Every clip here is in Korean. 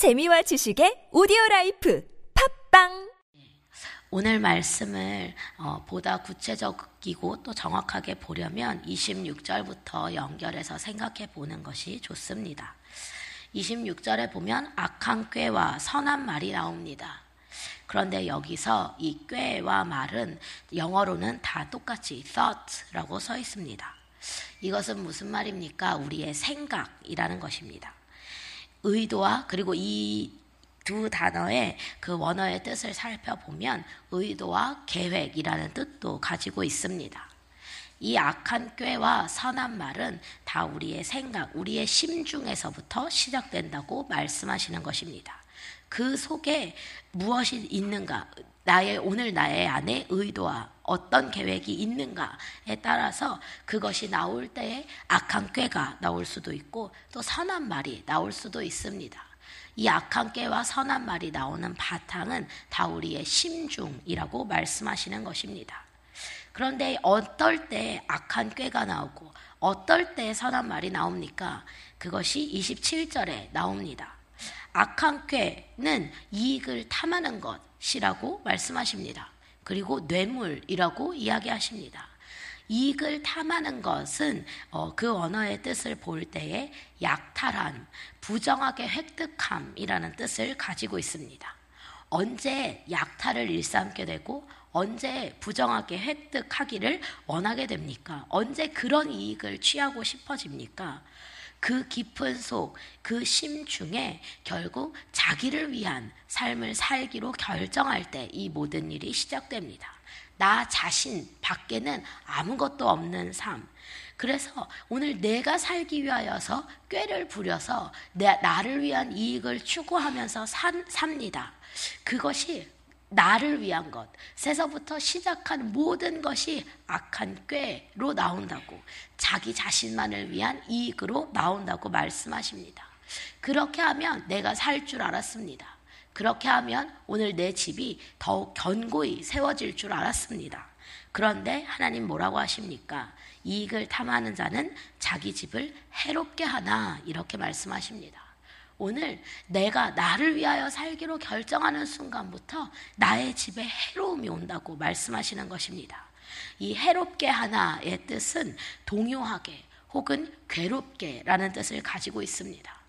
재미와 지식의 오디오 라이프 팟빵 오늘 말씀을 어, 보다 구체적이고 또 정확하게 보려면 26절부터 연결해서 생각해 보는 것이 좋습니다. 26절에 보면 악한 꾀와 선한 말이 나옵니다. 그런데 여기서 이 꾀와 말은 영어로는 다 똑같이 thought라고 써 있습니다. 이것은 무슨 말입니까? 우리의 생각이라는 것입니다. 의도와 그리고 이 두 단어의 그 원어의 뜻을 살펴보면 의도와 계획이라는 뜻도 가지고 있습니다. 이 악한 꾀와 선한 말은 다 우리의 생각, 우리의 심중에서부터 시작된다고 말씀하시는 것입니다. 그 속에 무엇이 있는가, 나의 오늘 나의 안에 의도와 어떤 계획이 있는가에 따라서 그것이 나올 때에 악한 꾀가 나올 수도 있고 또 선한 말이 나올 수도 있습니다. 이 악한 꾀와 선한 말이 나오는 바탕은 다 우리의 심중이라고 말씀하시는 것입니다. 그런데 어떨 때 악한 꾀가 나오고 어떨 때 선한 말이 나옵니까? 그것이 27절에 나옵니다. 악한 꾀는 이익을 탐하는 것이라고 말씀하십니다. 그리고 뇌물이라고 이야기하십니다. 이익을 탐하는 것은 어, 그 언어의 뜻을 볼 때에 약탈함, 부정하게 획득함이라는 뜻을 가지고 있습니다. 언제 약탈을 일삼게 되고 언제 부정하게 획득하기를 원하게 됩니까? 언제 그런 이익을 취하고 싶어집니까? 그 깊은 속, 그 심중에 결국 자기를 위한 삶을 살기로 결정할 때 이 모든 일이 시작됩니다. 나 자신 밖에는 아무것도 없는 삶. 그래서 오늘 내가 살기 위하여서 꾀를 부려서 내, 나를 위한 이익을 추구하면서 산, 삽니다. 그것이 나를 위한 것, 세서부터 시작한 모든 것이 악한 꾀로 나온다고, 자기 자신만을 위한 이익으로 나온다고 말씀하십니다. 그렇게 하면 내가 살 줄 알았습니다. 그렇게 하면 오늘 내 집이 더욱 견고히 세워질 줄 알았습니다. 그런데 하나님 뭐라고 하십니까? 이익을 탐하는 자는 자기 집을 해롭게 하나, 이렇게 말씀하십니다. 오늘 내가 나를 위하여 살기로 결정하는 순간부터 나의 집에 해로움이 온다고 말씀하시는 것입니다. 이 해롭게 하나의 뜻은 동요하게 혹은 괴롭게라는 뜻을 가지고 있습니다.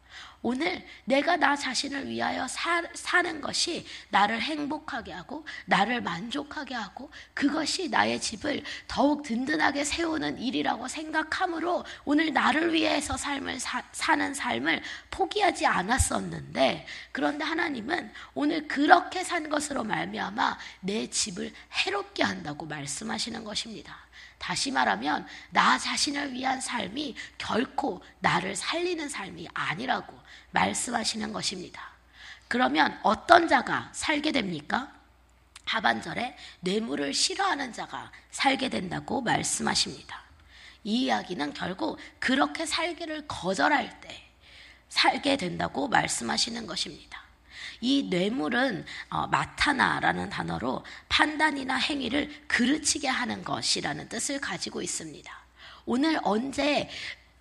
오늘 내가 나 자신을 위하여 사, 사는 것이 나를 행복하게 하고 나를 만족하게 하고 그것이 나의 집을 더욱 든든하게 세우는 일이라고 생각하므로 오늘 나를 위해서 삶을 사, 사는 삶을 포기하지 않았었는데 그런데 하나님은 오늘 그렇게 산 것으로 말미암아 내 집을 해롭게 한다고 말씀하시는 것입니다. 다시 말하면 나 자신을 위한 삶이 결코 나를 살리는 삶이 아니라고 말씀하시는 것입니다. 그러면 어떤 자가 살게 됩니까? 하반절에 뇌물을 싫어하는 자가 살게 된다고 말씀하십니다. 이 이야기는 결국 그렇게 살기를 거절할 때 살게 된다고 말씀하시는 것입니다. 이 뇌물은 어, 마타나라는 단어로 판단이나 행위를 그르치게 하는 것이라는 뜻을 가지고 있습니다. 오늘 언제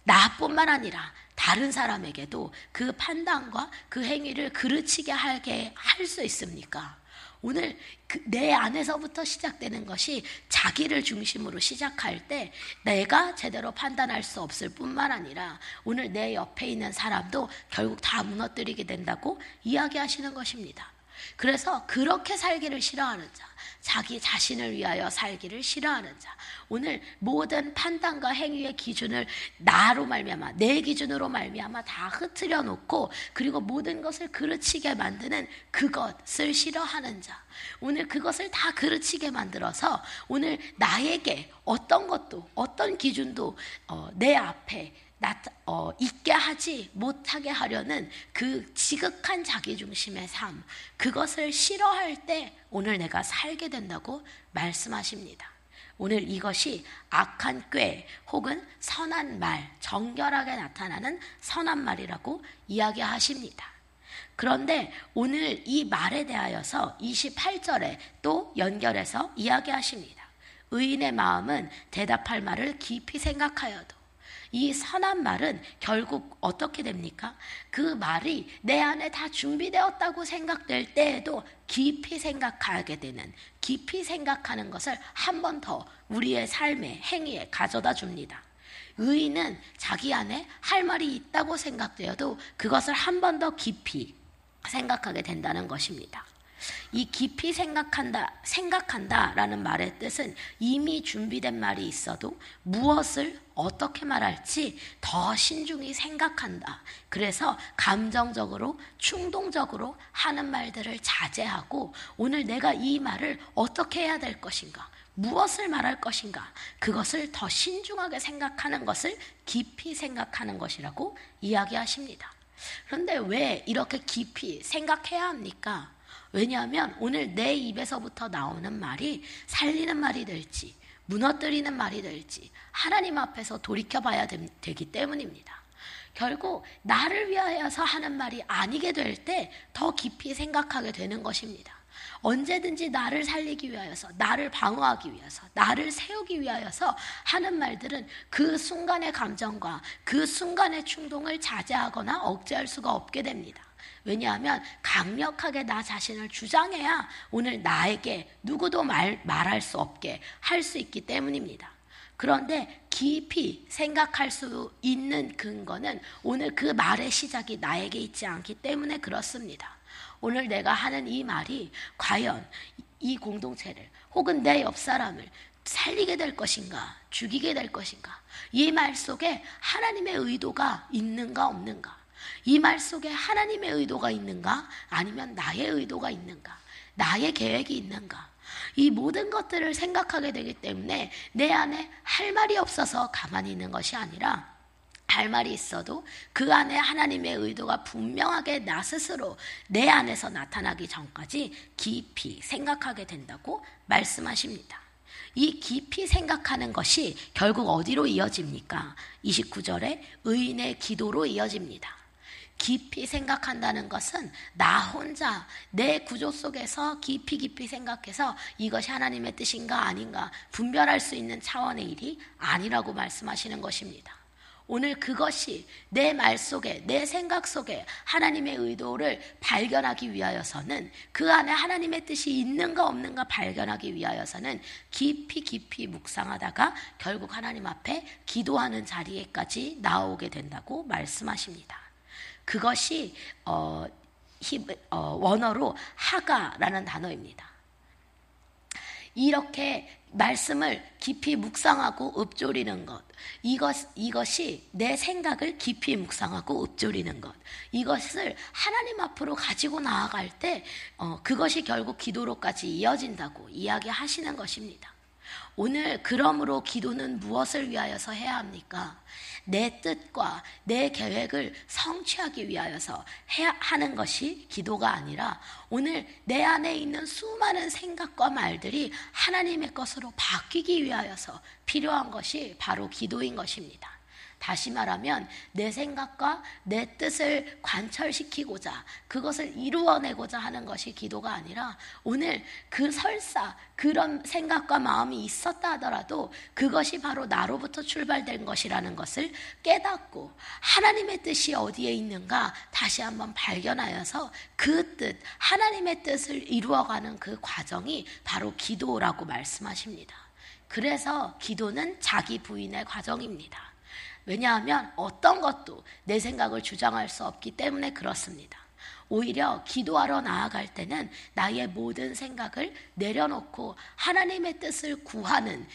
나뿐만 아니라 다른 사람에게도 그 판단과 그 행위를 그르치게 하게 할 수 있습니까? 오늘 그 내 안에서부터 시작되는 것이 자기를 중심으로 시작할 때 내가 제대로 판단할 수 없을 뿐만 아니라 오늘 내 옆에 있는 사람도 결국 다 무너뜨리게 된다고 이야기하시는 것입니다. 그래서 그렇게 살기를 싫어하는 자, 자기 자신을 위하여 살기를 싫어하는 자, 오늘 모든 판단과 행위의 기준을 나로 말미암아 내 기준으로 말미암아 다 흐트려 놓고 그리고 모든 것을 그르치게 만드는 그것을 싫어하는 자, 오늘 그것을 다 그르치게 만들어서 오늘 나에게 어떤 것도 어떤 기준도 어, 내 앞에 나, 어, 있게 하지 못하게 하려는 그 지극한 자기중심의 삶, 그것을 싫어할 때 오늘 내가 살게 된다고 말씀하십니다. 오늘 이것이 악한 꾀 혹은 선한 말, 정결하게 나타나는 선한 말이라고 이야기하십니다. 그런데 오늘 이 말에 대하여서 28절에 또 연결해서 이야기하십니다. 의인의 마음은 대답할 말을 깊이 생각하여도 이 선한 말은 결국 어떻게 됩니까? 그 말이 내 안에 다 준비되었다고 생각될 때에도 깊이 생각하게 되는, 깊이 생각하는 것을 한 번 더 우리의 삶의 행위에 가져다 줍니다. 의인은 자기 안에 할 말이 있다고 생각되어도 그것을 한 번 더 깊이 생각하게 된다는 것입니다. 이 깊이 생각한다, 생각한다라는 말의 뜻은 이미 준비된 말이 있어도 무엇을 어떻게 말할지 더 신중히 생각한다. 그래서 감정적으로, 충동적으로 하는 말들을 자제하고 오늘 내가 이 말을 어떻게 해야 될 것인가? 무엇을 말할 것인가? 그것을 더 신중하게 생각하는 것을 깊이 생각하는 것이라고 이야기하십니다. 그런데 왜 이렇게 깊이 생각해야 합니까? 왜냐하면 오늘 내 입에서부터 나오는 말이 살리는 말이 될지, 무너뜨리는 말이 될지, 하나님 앞에서 돌이켜 봐야 되기 때문입니다. 결국 나를 위하여서 하는 말이 아니게 될 때 더 깊이 생각하게 되는 것입니다. 언제든지 나를 살리기 위하여서, 나를 방어하기 위해서, 나를 세우기 위하여서 하는 말들은 그 순간의 감정과 그 순간의 충동을 자제하거나 억제할 수가 없게 됩니다. 왜냐하면 강력하게 나 자신을 주장해야 오늘 나에게 누구도 말, 말할 수 없게 할 수 있기 때문입니다. 그런데 깊이 생각할 수 있는 근거는 오늘 그 말의 시작이 나에게 있지 않기 때문에 그렇습니다. 오늘 내가 하는 이 말이 과연 이 공동체를 혹은 내 옆 사람을 살리게 될 것인가, 죽이게 될 것인가, 이 말 속에 하나님의 의도가 있는가 없는가, 이 말 속에 하나님의 의도가 있는가, 아니면 나의 의도가 있는가, 나의 계획이 있는가, 이 모든 것들을 생각하게 되기 때문에 내 안에 할 말이 없어서 가만히 있는 것이 아니라 할 말이 있어도 그 안에 하나님의 의도가 분명하게 나 스스로 내 안에서 나타나기 전까지 깊이 생각하게 된다고 말씀하십니다. 이 깊이 생각하는 것이 결국 어디로 이어집니까? 29절에 의인의 기도로 이어집니다. 깊이 생각한다는 것은 나 혼자 내 구조 속에서 깊이 깊이 생각해서 이것이 하나님의 뜻인가 아닌가 분별할 수 있는 차원의 일이 아니라고 말씀하시는 것입니다. 오늘 그것이 내 말 속에, 내 생각 속에 하나님의 의도를 발견하기 위하여서는 그 안에 하나님의 뜻이 있는가 없는가 발견하기 위하여서는 깊이 깊이 묵상하다가 결국 하나님 앞에 기도하는 자리에까지 나오게 된다고 말씀하십니다. 그것이 어, 어, 원어로 하가라는 단어입니다. 이렇게 말씀을 깊이 묵상하고 읊조리는 것. 이것, 이것이 내 생각을 깊이 묵상하고 읊조리는 것. 이것을 하나님 앞으로 가지고 나아갈 때, 어, 그것이 결국 기도로까지 이어진다고 이야기하시는 것입니다. 오늘 그러므로 기도는 무엇을 위하여서 해야 합니까? 내 뜻과 내 계획을 성취하기 위하여서 해야 하는 것이 기도가 아니라 오늘 내 안에 있는 수많은 생각과 말들이 하나님의 것으로 바뀌기 위하여서 필요한 것이 바로 기도인 것입니다. 다시 말하면 내 생각과 내 뜻을 관철시키고자 그것을 이루어내고자 하는 것이 기도가 아니라 오늘 그 설사 그런 생각과 마음이 있었다 하더라도 그것이 바로 나로부터 출발된 것이라는 것을 깨닫고 하나님의 뜻이 어디에 있는가 다시 한번 발견하여서 그 뜻, 하나님의 뜻을 이루어가는 그 과정이 바로 기도라고 말씀하십니다. 그래서 기도는 자기 부인의 과정입니다. 왜냐하면 어떤 것도 내 생각을 주장할 수 없기 때문에 그렇습니다. 오히려 기도하러 나아갈 때는 나의 모든 생각을 내려놓고 하나님의 뜻을 구하는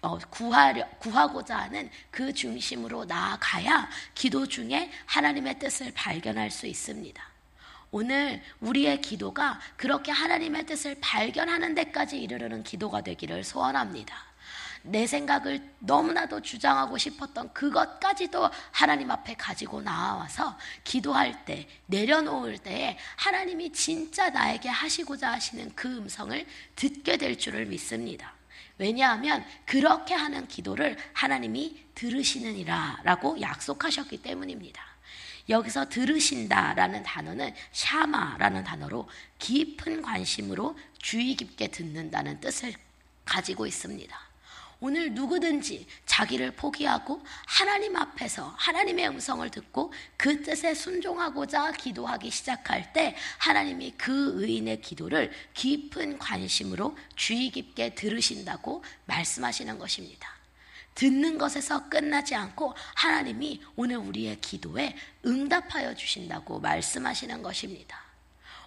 어, 구하려, 구하고자 하는 그 중심으로 나아가야 기도 중에 하나님의 뜻을 발견할 수 있습니다. 오늘 우리의 기도가 그렇게 하나님의 뜻을 발견하는 데까지 이르르는 기도가 되기를 소원합니다. 내 생각을 너무나도 주장하고 싶었던 그것까지도 하나님 앞에 가지고 나와서 기도할 때, 내려놓을 때에 하나님이 진짜 나에게 하시고자 하시는 그 음성을 듣게 될 줄을 믿습니다. 왜냐하면 그렇게 하는 기도를 하나님이 들으시느니라 라고 약속하셨기 때문입니다. 여기서 들으신다라는 단어는 샤마라는 단어로 깊은 관심으로 주의 깊게 듣는다는 뜻을 가지고 있습니다. 오늘 누구든지 자기를 포기하고 하나님 앞에서 하나님의 음성을 듣고 그 뜻에 순종하고자 기도하기 시작할 때 하나님이 그 의인의 기도를 깊은 관심으로 주의 깊게 들으신다고 말씀하시는 것입니다. 듣는 것에서 끝나지 않고 하나님이 오늘 우리의 기도에 응답하여 주신다고 말씀하시는 것입니다.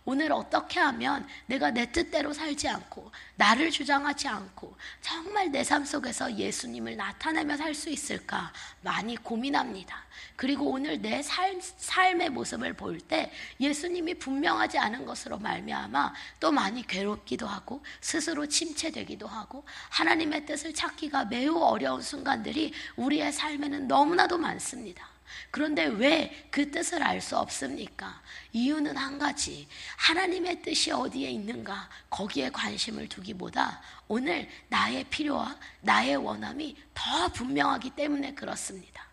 오늘 어떻게 하면 내가 내 뜻대로 살지 않고 나를 주장하지 않고 정말 내 삶 속에서 예수님을 나타내며 살 수 있을까 많이 고민합니다. 그리고 오늘 내 삶, 삶의 모습을 볼 때 예수님이 분명하지 않은 것으로 말미암아 또 많이 괴롭기도 하고 스스로 침체되기도 하고 하나님의 뜻을 찾기가 매우 어려운 순간들이 우리의 삶에는 너무나도 많습니다. 그런데 왜 그 뜻을 알 수 없습니까? 이유는 한 가지. 하나님의 뜻이 어디에 있는가? 거기에 관심을 두기보다 오늘 나의 필요와 나의 원함이 더 분명하기 때문에 그렇습니다.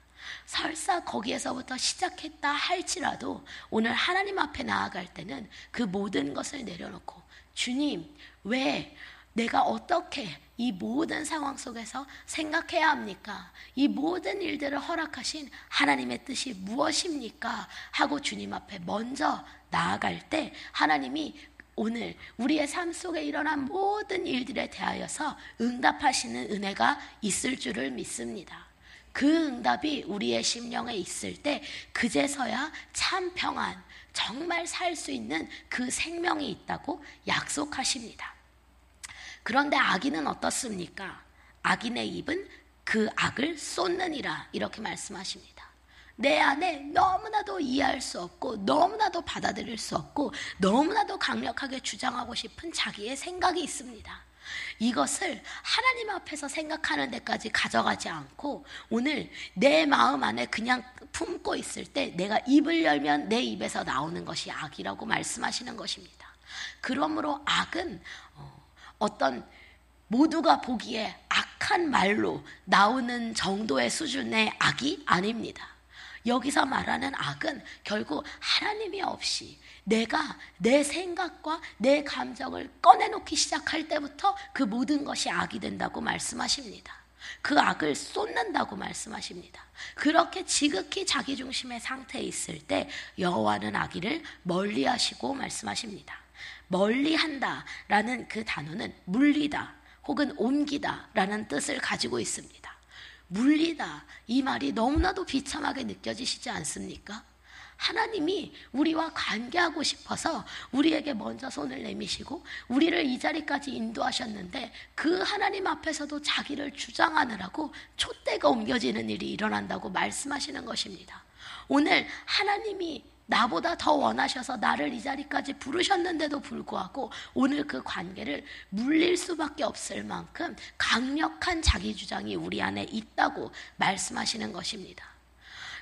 설사 거기에서부터 시작했다 할지라도 오늘 하나님 앞에 나아갈 때는 그 모든 것을 내려놓고 주님, 왜 내가 어떻게 이 모든 상황 속에서 생각해야 합니까? 이 모든 일들을 허락하신 하나님의 뜻이 무엇입니까? 하고 주님 앞에 먼저 나아갈 때 하나님이 오늘 우리의 삶 속에 일어난 모든 일들에 대하여서 응답하시는 은혜가 있을 줄을 믿습니다. 그 응답이 우리의 심령에 있을 때 그제서야 참 평안, 정말 살 수 있는 그 생명이 있다고 약속하십니다. 그런데 악인은 어떻습니까? 악인의 입은 그 악을 쏟느니라 이렇게 말씀하십니다. 내 안에 너무나도 이해할 수 없고 너무나도 받아들일 수 없고 너무나도 강력하게 주장하고 싶은 자기의 생각이 있습니다. 이것을 하나님 앞에서 생각하는 데까지 가져가지 않고 오늘 내 마음 안에 그냥 품고 있을 때 내가 입을 열면 내 입에서 나오는 것이 악이라고 말씀하시는 것입니다. 그러므로 악은 어 떤 모두가 보기에 악한 말로 나오는 정도의 수준의 악이 아닙니다. 여기서 말하는 악은 결국 하나님이 없이 내가 내 생각과 내 감정을 꺼내놓기 시작할 때부터 그 모든 것이 악이 된다고 말씀하십니다. 그 악을 쏟는다고 말씀하십니다. 그렇게 지극히 자기 중심의 상태에 있을 때 여호와는 악의를 멀리하시고 말씀하십니다. 멀리 한다 라는 그 단어는 물리다 혹은 옮기다 라는 뜻을 가지고 있습니다. 물리다 이 말이 너무나도 비참하게 느껴지시지 않습니까? 하나님이 우리와 관계하고 싶어서 우리에게 먼저 손을 내미시고 우리를 이 자리까지 인도하셨는데 그 하나님 앞에서도 자기를 주장하느라고 촛대가 옮겨지는 일이 일어난다고 말씀하시는 것입니다. 오늘 하나님이 나보다 더 원하셔서 나를 이 자리까지 부르셨는데도 불구하고 오늘 그 관계를 물릴 수밖에 없을 만큼 강력한 자기 주장이 우리 안에 있다고 말씀하시는 것입니다.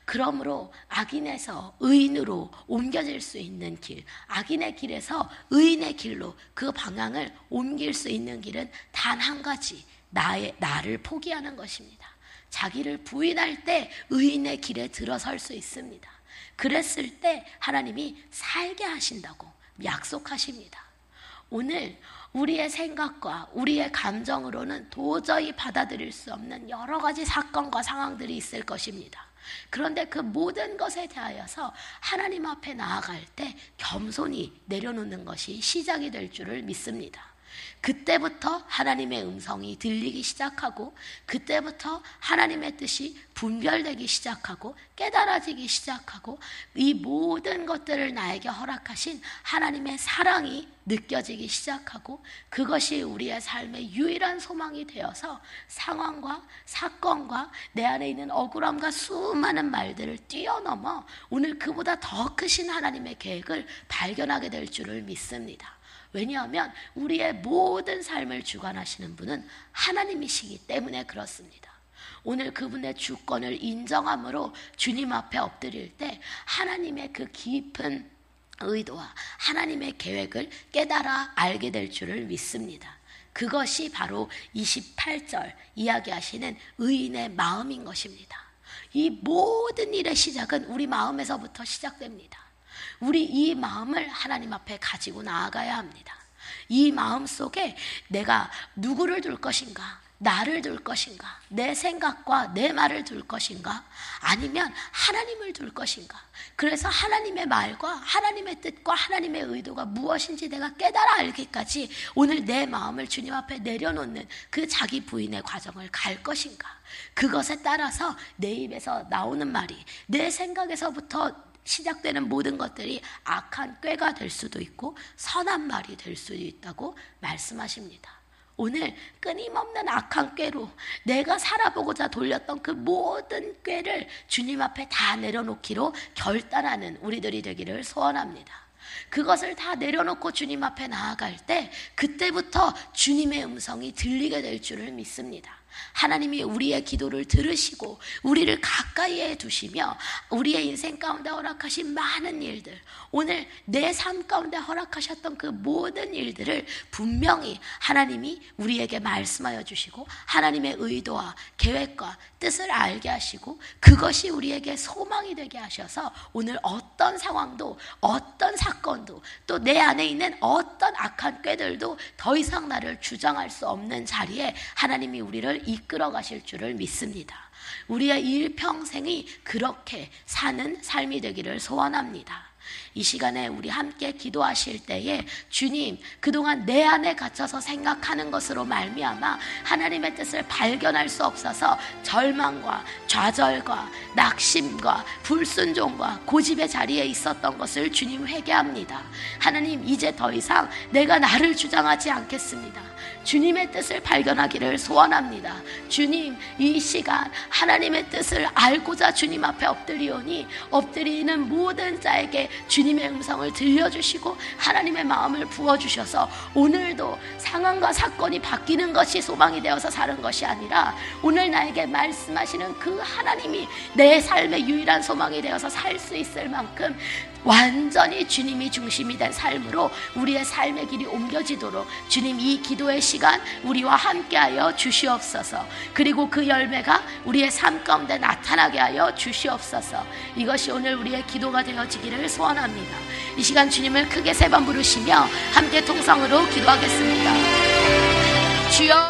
그러므로 악인에서 의인으로 옮겨질 수 있는 길, 악인의 길에서 의인의 길로 그 방향을 옮길 수 있는 길은 단 한 가지, 나의, 나를 포기하는 것입니다. 자기를 부인할 때 의인의 길에 들어설 수 있습니다. 그랬을 때 하나님이 살게 하신다고 약속하십니다. 오늘 우리의 생각과 우리의 감정으로는 도저히 받아들일 수 없는 여러 가지 사건과 상황들이 있을 것입니다. 그런데 그 모든 것에 대하여서 하나님 앞에 나아갈 때 겸손히 내려놓는 것이 시작이 될 줄을 믿습니다. 그때부터 하나님의 음성이 들리기 시작하고 그때부터 하나님의 뜻이 분별되기 시작하고 깨달아지기 시작하고 이 모든 것들을 나에게 허락하신 하나님의 사랑이 느껴지기 시작하고 그것이 우리의 삶의 유일한 소망이 되어서 상황과 사건과 내 안에 있는 억울함과 수많은 말들을 뛰어넘어 오늘 그보다 더 크신 하나님의 계획을 발견하게 될 줄을 믿습니다. 왜냐하면 우리의 모든 삶을 주관하시는 분은 하나님이시기 때문에 그렇습니다. 오늘 그분의 주권을 인정함으로 주님 앞에 엎드릴 때 하나님의 그 깊은 의도와 하나님의 계획을 깨달아 알게 될 줄을 믿습니다. 그것이 바로 28절 이야기하시는 의인의 마음인 것입니다. 이 모든 일의 시작은 우리 마음에서부터 시작됩니다. 우리 이 마음을 하나님 앞에 가지고 나아가야 합니다. 이 마음 속에 내가 누구를 둘 것인가, 나를 둘 것인가? 내 생각과 내 말을 둘 것인가? 아니면 하나님을 둘 것인가? 그래서 하나님의 말과 하나님의 뜻과 하나님의 의도가 무엇인지 내가 깨달아 알기까지 오늘 내 마음을 주님 앞에 내려놓는 그 자기 부인의 과정을 갈 것인가? 그것에 따라서 내 입에서 나오는 말이 내 생각에서부터 시작되는 모든 것들이 악한 꾀가 될 수도 있고 선한 말이 될 수도 있다고 말씀하십니다. 오늘 끊임없는 악한 꾀로 내가 살아보고자 돌렸던 그 모든 꾀를 주님 앞에 다 내려놓기로 결단하는 우리들이 되기를 소원합니다. 그것을 다 내려놓고 주님 앞에 나아갈 때 그때부터 주님의 음성이 들리게 될 줄을 믿습니다. 하나님이 우리의 기도를 들으시고 우리를 가까이에 두시며 우리의 인생 가운데 허락하신 많은 일들, 오늘 내 삶 가운데 허락하셨던 그 모든 일들을 분명히 하나님이 우리에게 말씀하여 주시고 하나님의 의도와 계획과 뜻을 알게 하시고 그것이 우리에게 소망이 되게 하셔서 오늘 어떤 상황도 어떤 사건도 또 내 안에 있는 어떤 악한 꾀들도 더 이상 나를 주장할 수 없는 자리에 하나님이 우리를 이끌어 가실 줄을 믿습니다. 우리의 일평생이 그렇게 사는 삶이 되기를 소원합니다. 이 시간에 우리 함께 기도하실 때에 주님 그동안 내 안에 갇혀서 생각하는 것으로 말미암아 하나님의 뜻을 발견할 수 없어서 절망과 좌절과 낙심과 불순종과 고집의 자리에 있었던 것을 주님 회개합니다. 하나님 이제 더 이상 내가 나를 주장하지 않겠습니다. 주님의 뜻을 발견하기를 소원합니다. 주님, 이 시간 하나님의 뜻을 알고자 주님 앞에 엎드리오니 엎드리는 모든 자에게 주님의 음성을 들려주시고 하나님의 마음을 부어주셔서 오늘도 상황과 사건이 바뀌는 것이 소망이 되어서 사는 것이 아니라 오늘 나에게 말씀하시는 그 하나님이 내 삶의 유일한 소망이 되어서 살 수 있을 만큼 완전히 주님이 중심이 된 삶으로 우리의 삶의 길이 옮겨지도록 주님 이 기도의 시간 우리와 함께하여 주시옵소서. 그리고 그 열매가 우리의 삶 가운데 나타나게 하여 주시옵소서. 이것이 오늘 우리의 기도가 되어지기를 소원합니다. 이 시간 주님을 크게 세 번 부르시며 함께 통성으로 기도하겠습니다. 주여